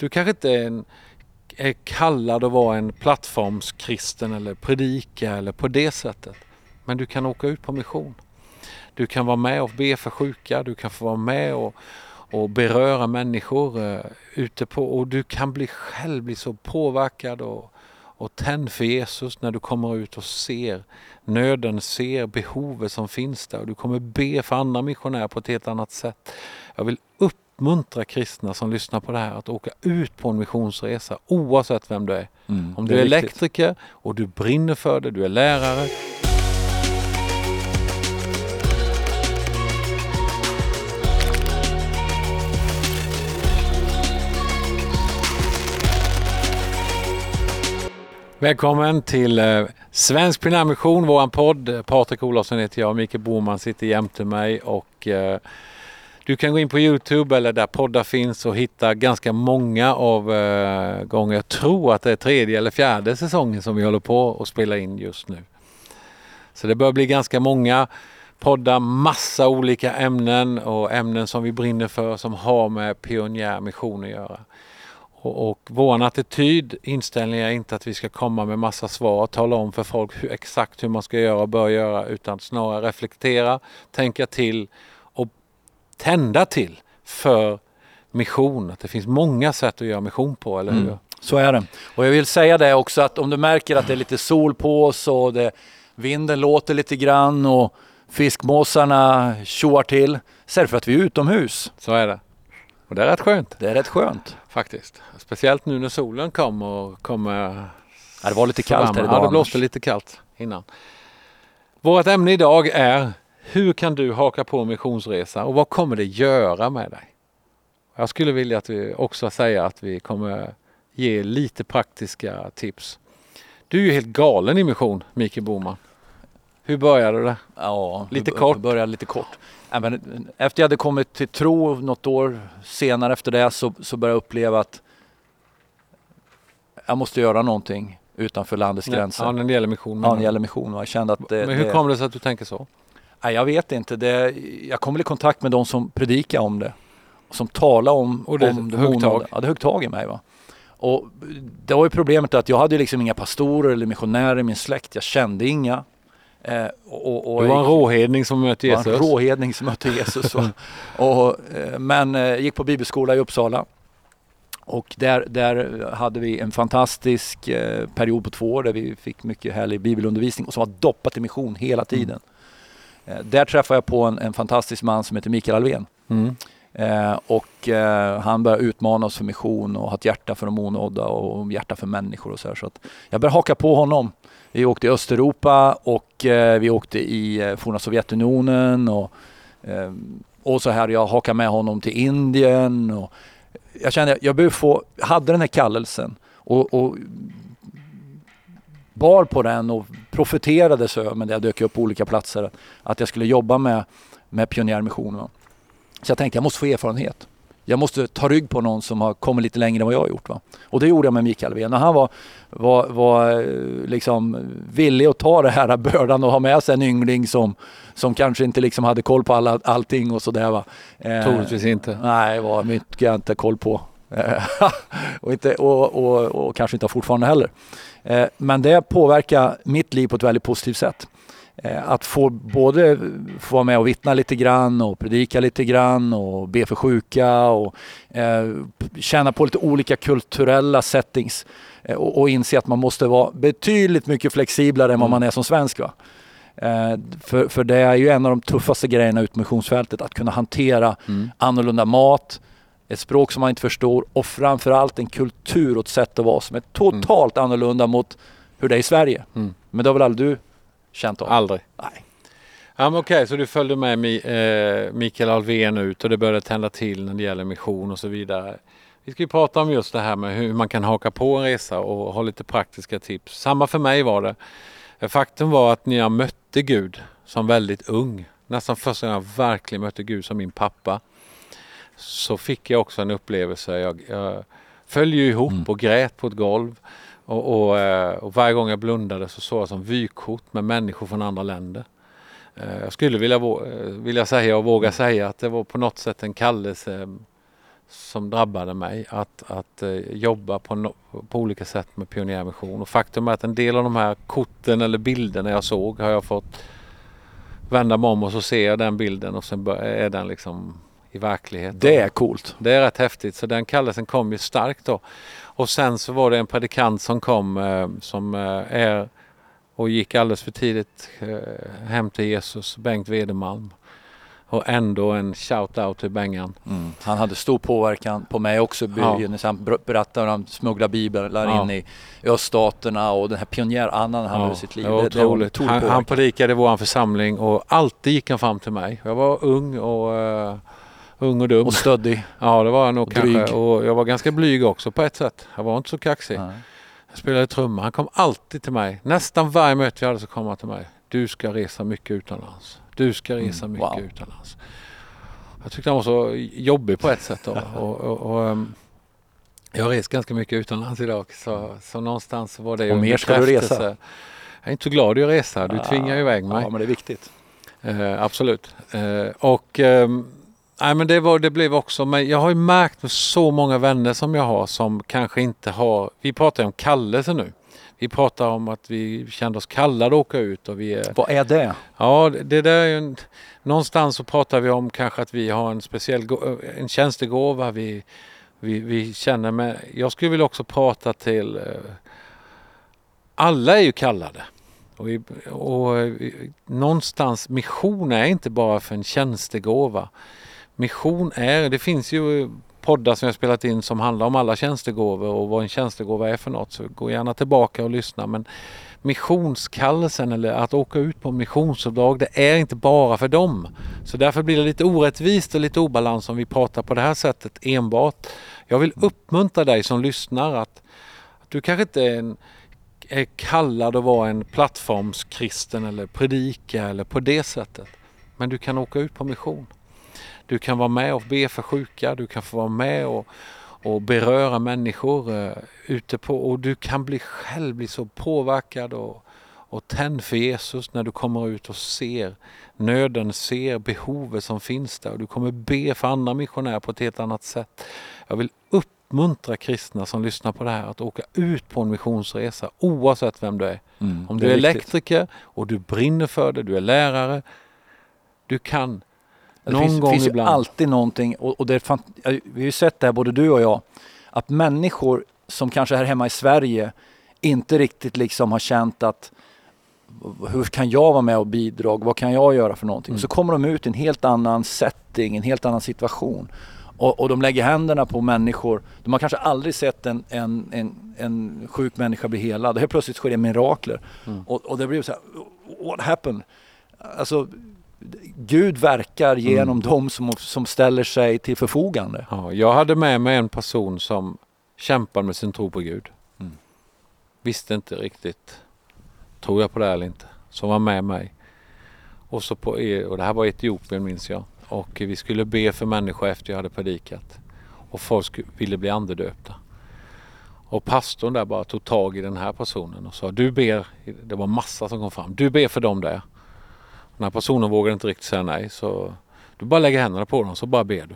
Du kanske inte är, en, är kallad att vara en plattformskristen eller predika eller på det sättet. Men du kan åka ut på mission. Du kan vara med och be för sjuka, du kan få vara med och, och beröra människor uh, ute på och du kan bli själv bli så påverkad och, och tänd för Jesus när du kommer ut och ser nöden, ser behovet som finns där och du kommer be för andra missionärer på ett helt annat sätt. Jag vill uppmuntra kristna som lyssnar på det här att åka ut på en missionsresa oavsett vem du är. Mm, Om du är, är elektriker och du brinner för det, du är lärare, Välkommen till eh, Svensk Primärmission, våran podd. Patrik Olofsson heter jag, Mikael Boman sitter jämte mig och eh, du kan gå in på Youtube eller där poddar finns och hitta ganska många av eh, gånger. Jag tror att det är tredje eller fjärde säsongen som vi håller på och spela in just nu. Så det börjar bli ganska många poddar, massa olika ämnen och ämnen som vi brinner för som har med pionjärmission att göra. Och, och vår attityd, inställning är inte att vi ska komma med massa svar och tala om för folk hur, exakt hur man ska göra och bör göra utan snarare reflektera, tänka till tända till för mission. Att det finns många sätt att göra mission på, eller hur? Mm. Så är det. Och jag vill säga det också att om du märker att det är lite sol på oss och det, vinden låter lite grann och fiskmåsarna tjoar till så är det för att vi är utomhus. Så är det. Och det är rätt skönt. Det är rätt skönt. Faktiskt. Speciellt nu när solen kom och kommer. Ja, det var lite kallt här idag. Ja, det blåste lite kallt innan. Vårt ämne idag är hur kan du haka på missionsresa och vad kommer det göra med dig? Jag skulle vilja att vi också säger att vi kommer ge lite praktiska tips. Du är ju helt galen i mission, Mikael Boman. Hur började det? Ja, lite kort. började lite kort. efter jag hade kommit till tro något år senare efter det så, så började jag uppleva att jag måste göra någonting utanför landets gränser. Ja, när det gäller mission. Ja, när det gäller mission. Jag kände att det, men hur kom det sig att du tänker så? Nej, jag vet inte. Det, jag kom i kontakt med de som predikar om det. Som talar om, och det, om högg tag. Ja, det högg tag i mig. Va? Och det var ju problemet att jag hade liksom inga pastorer eller missionärer i min släkt. Jag kände inga. Eh, och, och, du var en råhedning som mötte Jesus? En råhedning som mötte Jesus. och, och, eh, men eh, gick på bibelskola i Uppsala. Och där, där hade vi en fantastisk eh, period på två år där vi fick mycket härlig bibelundervisning och som var doppat i mission hela tiden. Mm. Eh, där träffade jag på en, en, fantastisk man som heter Mikael Alvén. Mm. Eh, och eh, han började utmana oss för mission och ha ett hjärta för de onådda och hjärta för människor och så här. Så jag började haka på honom. Vi åkte i Östeuropa och eh, vi åkte i eh, forna Sovjetunionen och, och så här. Jag hakade med honom till Indien och jag kände att jag behöver få, hade den här kallelsen och, och bar på den och profeterade så men det jag dök upp på olika platser att jag skulle jobba med, med pionjärmissionen. Så jag tänkte jag måste få erfarenhet. Jag måste ta rygg på någon som har kommit lite längre än vad jag har gjort. Va? Och det gjorde jag med Mikael Ven. Han var, var, var liksom villig att ta det här bördan och ha med sig en yngling som, som kanske inte liksom hade koll på alla, allting och sådär. Eh, Troligtvis inte. Nej, det var mycket jag inte koll på. och, inte, och, och, och, kanske inte har fortfarande heller. Eh, men det påverkar mitt liv på ett väldigt positivt sätt. Eh, att få både få vara med och vittna lite grann och predika lite grann och be för sjuka och eh, känna på lite olika kulturella settings eh, och, och, inse att man måste vara betydligt mycket flexiblare än vad man är som svensk. Va? Eh, för, för det är ju en av de tuffaste grejerna ut missionsfältet, att kunna hantera mm. annorlunda mat, ett språk som man inte förstår och framförallt en kultur och ett sätt att vara som är totalt mm. annorlunda mot hur det är i Sverige. Mm. Men det har väl aldrig du känt av? Aldrig. Nej. Ja, Okej, okay, så du följde med eh, Mikael Alvén ut och det började tända till när det gäller mission och så vidare. Vi ska ju prata om just det här med hur man kan haka på en resa och ha lite praktiska tips. Samma för mig var det. Faktum var att när jag mötte Gud som väldigt ung, nästan första gången jag verkligen mötte Gud som min pappa, så fick jag också en upplevelse. Jag, jag föll ju ihop mm. och grät på ett golv. Och, och, eh, och, varje gång jag blundade så såg jag som vykort med människor från andra länder. Eh, jag skulle vilja, vilja säga och våga säga att det var på något sätt en kallelse som drabbade mig att, att eh, jobba på, no, på olika sätt med pionjärmission. Och faktum är att en del av de här korten eller bilderna jag såg har jag fått vända mig om och så ser jag den bilden och sen är den liksom i verklighet. Det är coolt. Det är rätt häftigt så den kallelsen kom ju starkt då. Och sen så var det en predikant som kom eh, som eh, är och gick alldeles för tidigt eh, hem till Jesus, Bengt Wedemalm. Och ändå en shout-out till Bengan. Mm. Han hade stor påverkan på mig också. Ja. Han berättade om han smugglade biblar ja. in i öststaterna och den här pionjärandan han ja. hade i sitt liv. Det var otroligt. Det, han, han predikade i vår församling och alltid gick han fram till mig. Jag var ung och uh, ung och dum. Och stöddig. Ja det var jag nog och kanske. Dryg. Och jag var ganska blyg också på ett sätt. Jag var inte så kaxig. Nej. Jag spelade trumma. Han kom alltid till mig. Nästan varje möte vi hade så kom han till mig. Du ska resa mycket utomlands. Du ska mm, resa mycket wow. utomlands. Jag tyckte han var så jobbig på ett sätt. Då. Och, och, och, ehm, jag har rest ganska mycket utomlands idag så, så någonstans var det ju Och mer ska du resa? Jag är inte så glad att resa. Du tvingar ju iväg mig. Ja, men det är viktigt. Eh, absolut. Eh, och eh, nej, men det, var, det blev också, men jag har ju märkt med så många vänner som jag har som kanske inte har, vi pratar ju om kallelse nu. Vi pratar om att vi kände oss kallade att åka ut. Och vi är, Vad är det? Ja, det där är en, någonstans så pratar vi om kanske att vi har en speciell en tjänstegåva. Vi, vi, vi känner med, jag skulle vilja också prata till, eh, alla är ju kallade. Och, vi, och någonstans, mission är inte bara för en tjänstegåva. Mission är, det finns ju poddar som jag spelat in som handlar om alla tjänstegåvor och vad en tjänstegåva är för något. Så gå gärna tillbaka och lyssna. Men missionskallelsen eller att åka ut på missionsuppdrag det är inte bara för dem. Så därför blir det lite orättvist och lite obalans om vi pratar på det här sättet enbart. Jag vill uppmuntra dig som lyssnar att, att du kanske inte är, en, är kallad att vara en plattformskristen eller predika eller på det sättet. Men du kan åka ut på mission. Du kan vara med och be för sjuka, du kan få vara med och, och beröra människor uh, ute på och du kan bli själv bli så påverkad och, och tänd för Jesus när du kommer ut och ser nöden, ser behovet som finns där och du kommer be för andra missionärer på ett helt annat sätt. Jag vill uppmuntra kristna som lyssnar på det här att åka ut på en missionsresa oavsett vem du är. Mm, Om du är, är elektriker och du brinner för det, du är lärare. Du kan det Någon finns, gång finns ibland. ju alltid någonting och, och det är, vi har ju sett det här både du och jag att människor som kanske här hemma i Sverige inte riktigt liksom har känt att hur kan jag vara med och bidra? Vad kan jag göra för någonting? Mm. Så kommer de ut i en helt annan setting, en helt annan situation. Och, och, de lägger händerna på människor. De har kanske aldrig sett en, en, en, en sjuk människa bli helad. Helt plötsligt sker det mirakler. Mm. Och, och det blir så här, what happened? Alltså, Gud verkar genom mm. dem som, som ställer sig till förfogande. Ja, jag hade med mig en person som kämpade med sin tro på Gud. Mm. Visste inte riktigt, tror jag på det eller inte, som var med mig. Och, så på, och det här var Etiopien minns jag. Och vi skulle be för människor efter jag hade predikat. Och folk ville bli andedöpta. Och pastorn där bara tog tag i den här personen och sa du ber, det var massa som kom fram, du ber för dem där. Den här personen vågar inte riktigt säga nej så du bara lägger händerna på dem så bara ber du.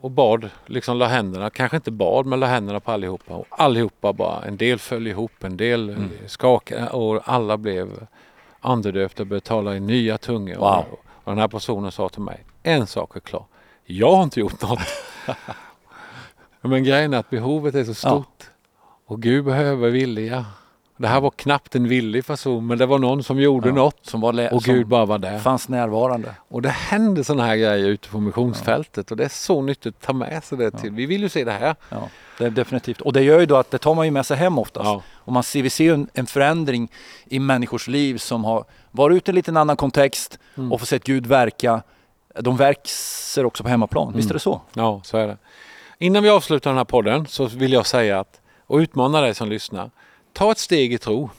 Och bad, liksom la händerna, kanske inte bad men la händerna på allihopa. Och allihopa bara, en del föll ihop, en del mm. skakade och alla blev andedöpta och började tala i nya tungor. Wow. Och, och den här personen sa till mig, en sak är klar, jag har inte gjort något. men grejen är att behovet är så stort. Ja. Och Gud behöver vilja. Det här var knappt en villig person men det var någon som gjorde ja, något som var och Gud bara var där. fanns närvarande. Och det händer sådana här grejer ute på missionsfältet ja. och det är så nyttigt att ta med sig det till. Ja. Vi vill ju se det här. Ja, det är definitivt. Och det gör ju då att det tar man ju med sig hem oftast. Ja. Och man ser, vi ser en, en förändring i människors liv som har varit ute i en liten annan kontext mm. och får sett Gud verka. De växer också på hemmaplan. Mm. Visst är det så? Ja, så är det. Innan vi avslutar den här podden så vill jag säga att och utmana dig som lyssnar ta ett steg i tro.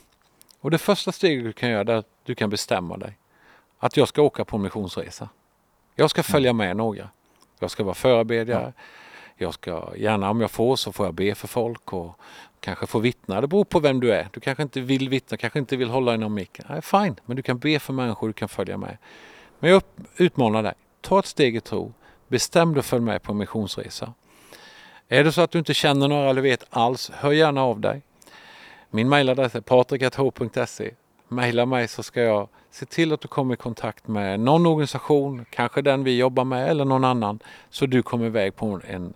Och det första steget du kan göra är att du kan bestämma dig. Att jag ska åka på en missionsresa. Jag ska följa med några. Jag ska vara förebedjare. Jag ska gärna om jag får så får jag be för folk och kanske få vittna. Det beror på vem du är. Du kanske inte vill vittna, kanske inte vill hålla i någon mick. Nej, fine, men du kan be för människor, du kan följa med. Men jag utmanar dig. Ta ett steg i tro. bestäm dig för med på en missionsresa. Är det så att du inte känner några eller vet alls, hör gärna av dig. Min mejladress är patrik.h.se. Maila mig så ska jag se till att du kommer i kontakt med någon organisation, kanske den vi jobbar med eller någon annan, så du kommer iväg på en...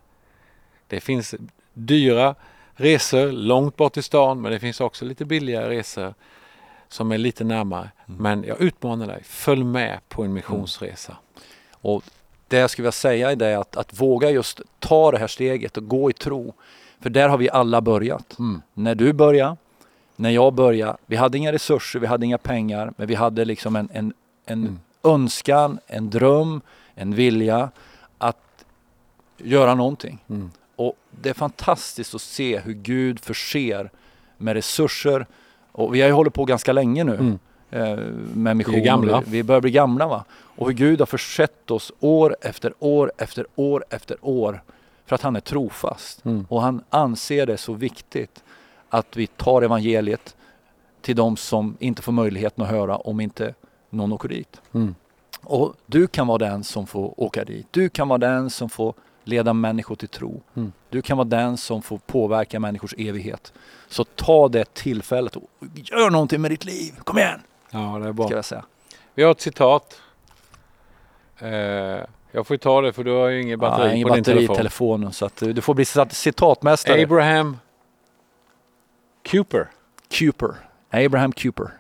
Det finns dyra resor långt bort i stan men det finns också lite billigare resor som är lite närmare. Mm. Men jag utmanar dig, följ med på en missionsresa. Mm. Och det jag skulle vilja säga är det att, att våga just ta det här steget och gå i tro. För där har vi alla börjat. Mm. När du började, när jag började, vi hade inga resurser, vi hade inga pengar, men vi hade liksom en, en, en mm. önskan, en dröm, en vilja att göra någonting. Mm. Och det är fantastiskt att se hur Gud förser med resurser. Och vi har ju hållit på ganska länge nu mm. eh, med mission. Vi, är gamla. vi börjar bli gamla va. Och hur Gud har försett oss år efter år efter år efter år för att han är trofast. Mm. Och han anser det så viktigt att vi tar evangeliet till de som inte får möjligheten att höra om inte någon åker dit. Mm. Och du kan vara den som får åka dit. Du kan vara den som får leda människor till tro. Mm. Du kan vara den som får påverka människors evighet. Så ta det tillfället och gör någonting med ditt liv. Kom igen! Ja, det är bra. Ska jag säga. Vi har ett citat. Eh, jag får ta det för du har ju ingen batteri ja, ingen på batteri din telefon. telefonen så att du får bli citatmästare. Abraham Cooper. Cooper. Abraham Cooper.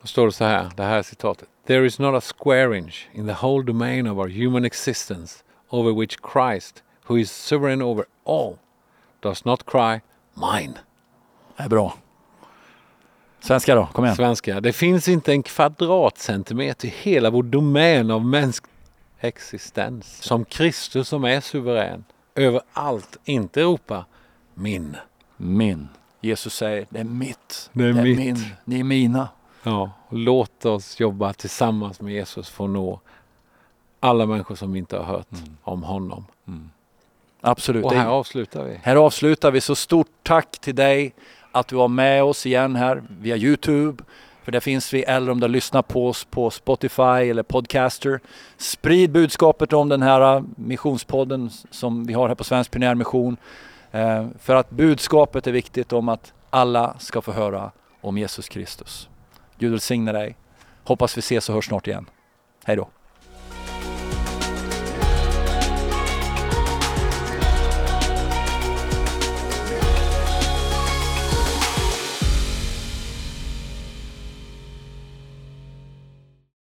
Då står det så här, det här är citatet. There is not a square inch in the whole domain of our human existence over which Christ, who is sovereign over all, does not cry mine. Det är bra. Svenska då, kom igen. Svenska. Det finns inte en kvadratcentimeter i hela vår domän av mänsklig existens som Kristus som är suverän över allt inte ropar min. Min. Jesus säger det är mitt. Det är, det är mitt. min. Ni är mina. Ja, låt oss jobba tillsammans med Jesus för att nå alla människor som inte har hört mm. om honom. Mm. Absolut. Och här avslutar vi. Här avslutar vi. Så stort tack till dig att du var med oss igen här via Youtube. För där finns vi, eller om du lyssnar på oss på Spotify eller Podcaster. Sprid budskapet om den här äh, missionspodden som vi har här på Svensk Pionjärmission. Eh, för att budskapet är viktigt om att alla ska få höra om Jesus Kristus. Gud välsigne dig. Hoppas vi ses och hörs snart igen. Hej då.